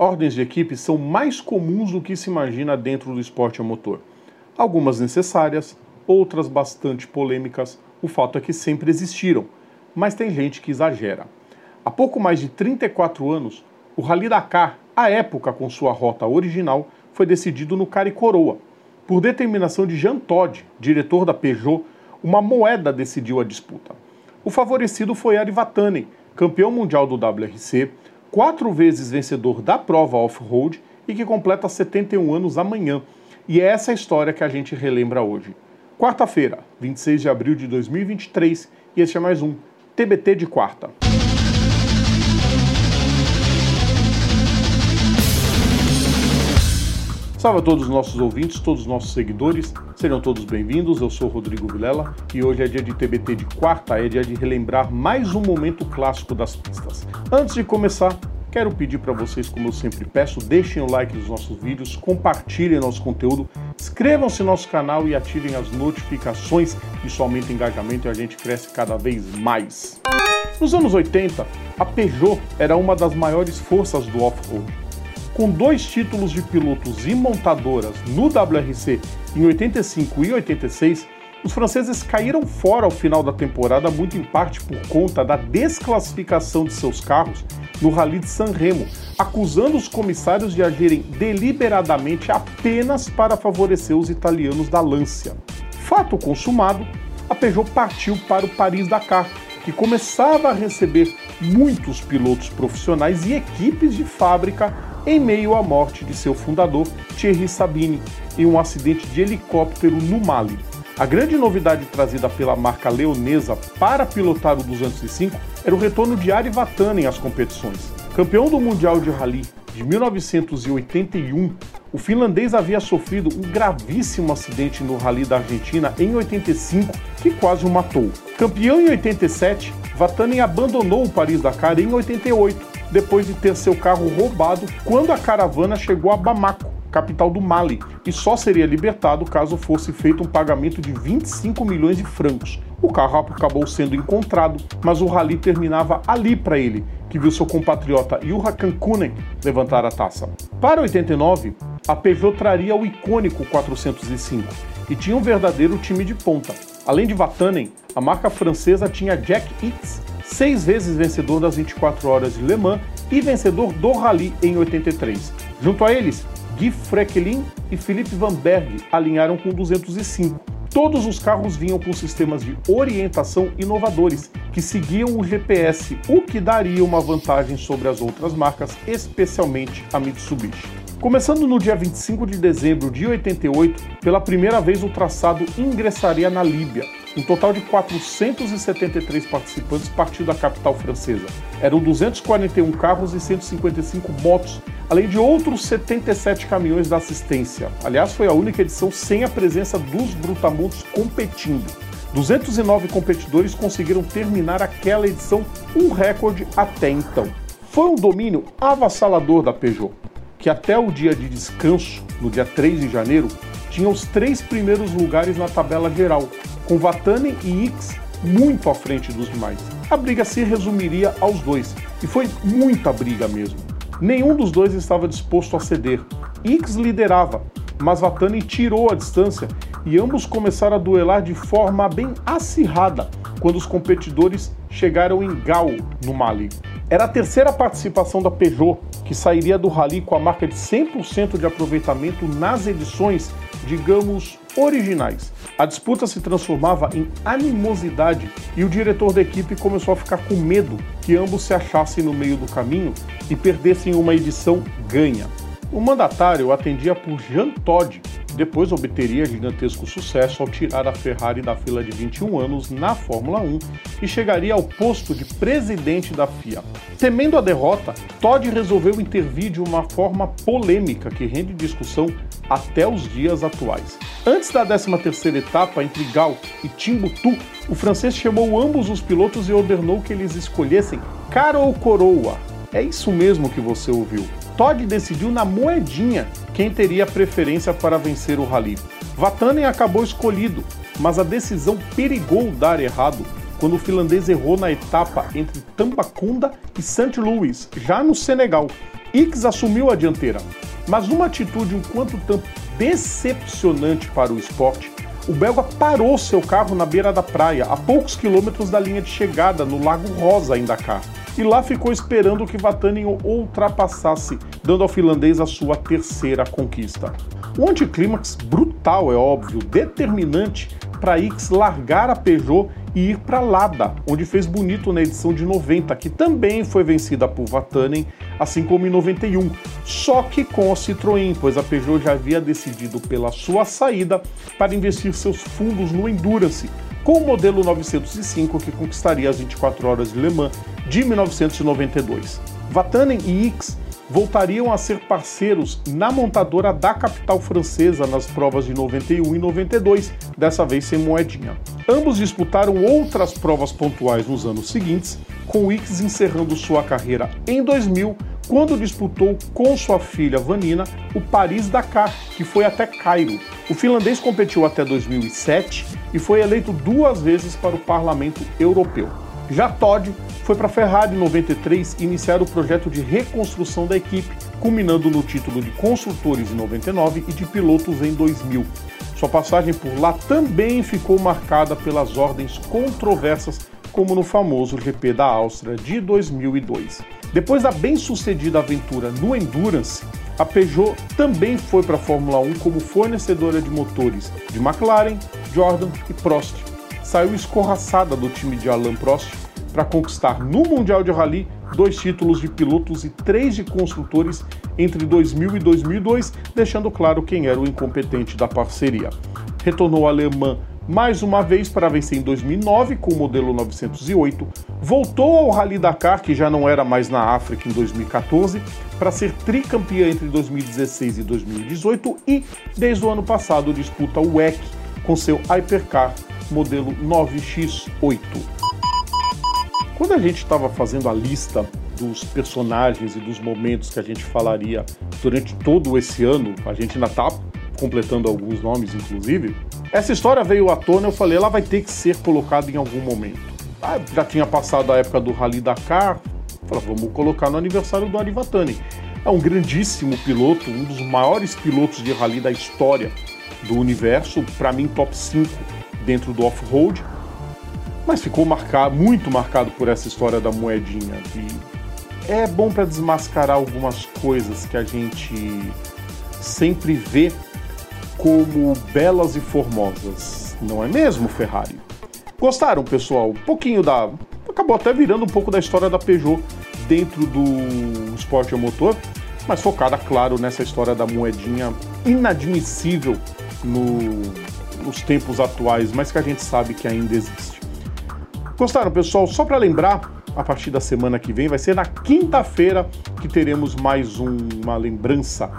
ordens de equipe são mais comuns do que se imagina dentro do esporte a motor. Algumas necessárias, outras bastante polêmicas, o fato é que sempre existiram, mas tem gente que exagera. Há pouco mais de 34 anos, o Rally Dakar, à época com sua rota original, foi decidido no Cara e Coroa. Por determinação de Jean Todt, diretor da Peugeot, uma moeda decidiu a disputa. O favorecido foi Ari Vatanen, campeão mundial do WRC, quatro vezes vencedor da prova off-road e que completa 71 anos amanhã. E é essa história que a gente relembra hoje. Quarta-feira, 26 de abril de 2023, e este é mais um TBT de quarta. Salve a todos os nossos ouvintes, todos os nossos seguidores, sejam todos bem-vindos. Eu sou Rodrigo Vilela e hoje é dia de TBT de quarta, é dia de relembrar mais um momento clássico das pistas. Antes de começar, quero pedir para vocês, como eu sempre peço, deixem o like nos nossos vídeos, compartilhem nosso conteúdo, inscrevam-se no nosso canal e ativem as notificações. Isso aumenta o engajamento e a gente cresce cada vez mais. Nos anos 80, a Peugeot era uma das maiores forças do off-road com dois títulos de pilotos e montadoras no WRC em 85 e 86, os franceses caíram fora ao final da temporada, muito em parte por conta da desclassificação de seus carros no Rally de San Remo, acusando os comissários de agirem deliberadamente apenas para favorecer os italianos da Lancia. Fato consumado, a Peugeot partiu para o Paris-Dakar, que começava a receber muitos pilotos profissionais e equipes de fábrica em meio à morte de seu fundador, Thierry Sabine, em um acidente de helicóptero no Mali. A grande novidade trazida pela marca leonesa para pilotar o 205 era o retorno de Ari Vatanen às competições. Campeão do Mundial de Rally de 1981, o finlandês havia sofrido um gravíssimo acidente no Rally da Argentina em 85, que quase o matou. Campeão em 87, Vatanen abandonou o Paris-Dakar em 88 depois de ter seu carro roubado quando a caravana chegou a Bamako, capital do Mali, e só seria libertado caso fosse feito um pagamento de 25 milhões de francos. O carro acabou sendo encontrado, mas o rally terminava ali para ele, que viu seu compatriota Juha Kankunen levantar a taça. Para 89, a Peugeot traria o icônico 405 e tinha um verdadeiro time de ponta. Além de Vatanen, a marca francesa tinha Jack Hicks, seis vezes vencedor das 24 horas de Le Mans e vencedor do Rally em 83. Junto a eles, Guy Frecklin e Philippe Van Berg alinharam com 205. Todos os carros vinham com sistemas de orientação inovadores, que seguiam o GPS, o que daria uma vantagem sobre as outras marcas, especialmente a Mitsubishi. Começando no dia 25 de dezembro de 88, pela primeira vez o traçado ingressaria na Líbia. Um total de 473 participantes partiu da capital francesa. Eram 241 carros e 155 motos, além de outros 77 caminhões da assistência. Aliás, foi a única edição sem a presença dos brutamontes competindo. 209 competidores conseguiram terminar aquela edição, um recorde até então. Foi um domínio avassalador da Peugeot que até o dia de descanso, no dia 3 de janeiro, tinha os três primeiros lugares na tabela geral, com Vatanen e X muito à frente dos demais. A briga se resumiria aos dois, e foi muita briga mesmo. Nenhum dos dois estava disposto a ceder. X liderava, mas Vatanen tirou a distância e ambos começaram a duelar de forma bem acirrada quando os competidores chegaram em Gao, no Mali. Era a terceira participação da Peugeot, que sairia do rally com a marca de 100% de aproveitamento nas edições, digamos, originais. A disputa se transformava em animosidade e o diretor da equipe começou a ficar com medo que ambos se achassem no meio do caminho e perdessem uma edição ganha. O mandatário atendia por Jean Todt, depois obteria gigantesco sucesso ao tirar a Ferrari da fila de 21 anos na Fórmula 1 e chegaria ao posto de presidente da FIA. Temendo a derrota, Todd resolveu intervir de uma forma polêmica que rende discussão até os dias atuais. Antes da 13ª etapa entre Gal e Timbuktu, o francês chamou ambos os pilotos e ordenou que eles escolhessem cara ou coroa. É isso mesmo que você ouviu. Todd decidiu na moedinha quem teria preferência para vencer o rally. Vatanen acabou escolhido, mas a decisão perigou dar errado quando o finlandês errou na etapa entre Tambacounda e St. Louis, já no Senegal. X assumiu a dianteira, mas numa atitude um quanto tanto decepcionante para o esporte, o belga parou seu carro na beira da praia, a poucos quilômetros da linha de chegada, no Lago Rosa, em Dakar. E lá ficou esperando que Vatanen ultrapassasse, dando ao finlandês a sua terceira conquista. Um anticlímax brutal, é óbvio, determinante para X largar a Peugeot e ir para Lada, onde fez bonito na edição de 90, que também foi vencida por Vatanen, assim como em 91, só que com a Citroën, pois a Peugeot já havia decidido pela sua saída para investir seus fundos no Endurance, com o modelo 905 que conquistaria as 24 horas de Le Mans de 1992. Vatanen e X voltariam a ser parceiros na montadora da capital francesa nas provas de 91 e 92, dessa vez sem moedinha. Ambos disputaram outras provas pontuais nos anos seguintes, com X encerrando sua carreira em 2000, quando disputou com sua filha Vanina o Paris-Dakar, que foi até Cairo. O finlandês competiu até 2007 e foi eleito duas vezes para o Parlamento Europeu. Já Todd foi para a Ferrari em 93 iniciar o projeto de reconstrução da equipe, culminando no título de construtores em 99 e de pilotos em 2000. Sua passagem por lá também ficou marcada pelas ordens controversas, como no famoso GP da Áustria de 2002. Depois da bem-sucedida aventura no Endurance, a Peugeot também foi para a Fórmula 1 como fornecedora de motores de McLaren, Jordan e Prost saiu escorraçada do time de Alain Prost para conquistar no Mundial de Rally dois títulos de pilotos e três de construtores entre 2000 e 2002, deixando claro quem era o incompetente da parceria. Retornou à alemã mais uma vez para vencer em 2009 com o modelo 908, voltou ao Rally Dakar, que já não era mais na África em 2014, para ser tricampeã entre 2016 e 2018 e, desde o ano passado, disputa o WEC com seu Hypercar modelo 9X8. Quando a gente estava fazendo a lista dos personagens e dos momentos que a gente falaria durante todo esse ano, a gente ainda está completando alguns nomes, inclusive. Essa história veio à tona, eu falei, ela vai ter que ser colocada em algum momento. Ah, já tinha passado a época do Rally Dakar, falei, vamos colocar no aniversário do Arivatani. É um grandíssimo piloto, um dos maiores pilotos de rally da história do universo, para mim top 5 dentro do off-road, mas ficou marcado, muito marcado por essa história da moedinha. E é bom para desmascarar algumas coisas que a gente sempre vê como belas e formosas, não é mesmo, Ferrari? Gostaram, pessoal? Um pouquinho da. Acabou até virando um pouco da história da Peugeot dentro do esporte a motor, mas focada, claro, nessa história da moedinha inadmissível no nos tempos atuais, mas que a gente sabe que ainda existe. Gostaram, pessoal? Só para lembrar, a partir da semana que vem, vai ser na quinta-feira que teremos mais um, uma lembrança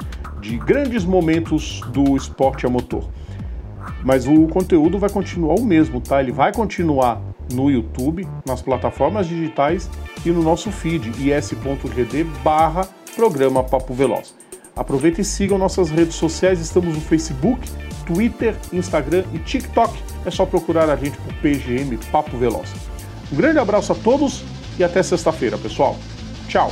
de grandes momentos do esporte a motor. Mas o conteúdo vai continuar o mesmo, tá? Ele vai continuar no YouTube, nas plataformas digitais e no nosso feed is.gd barra programa Papo Veloz. Aproveita e sigam nossas redes sociais, estamos no Facebook, Twitter, Instagram e TikTok. É só procurar a gente por PGM Papo Veloz. Um grande abraço a todos e até sexta-feira, pessoal. Tchau!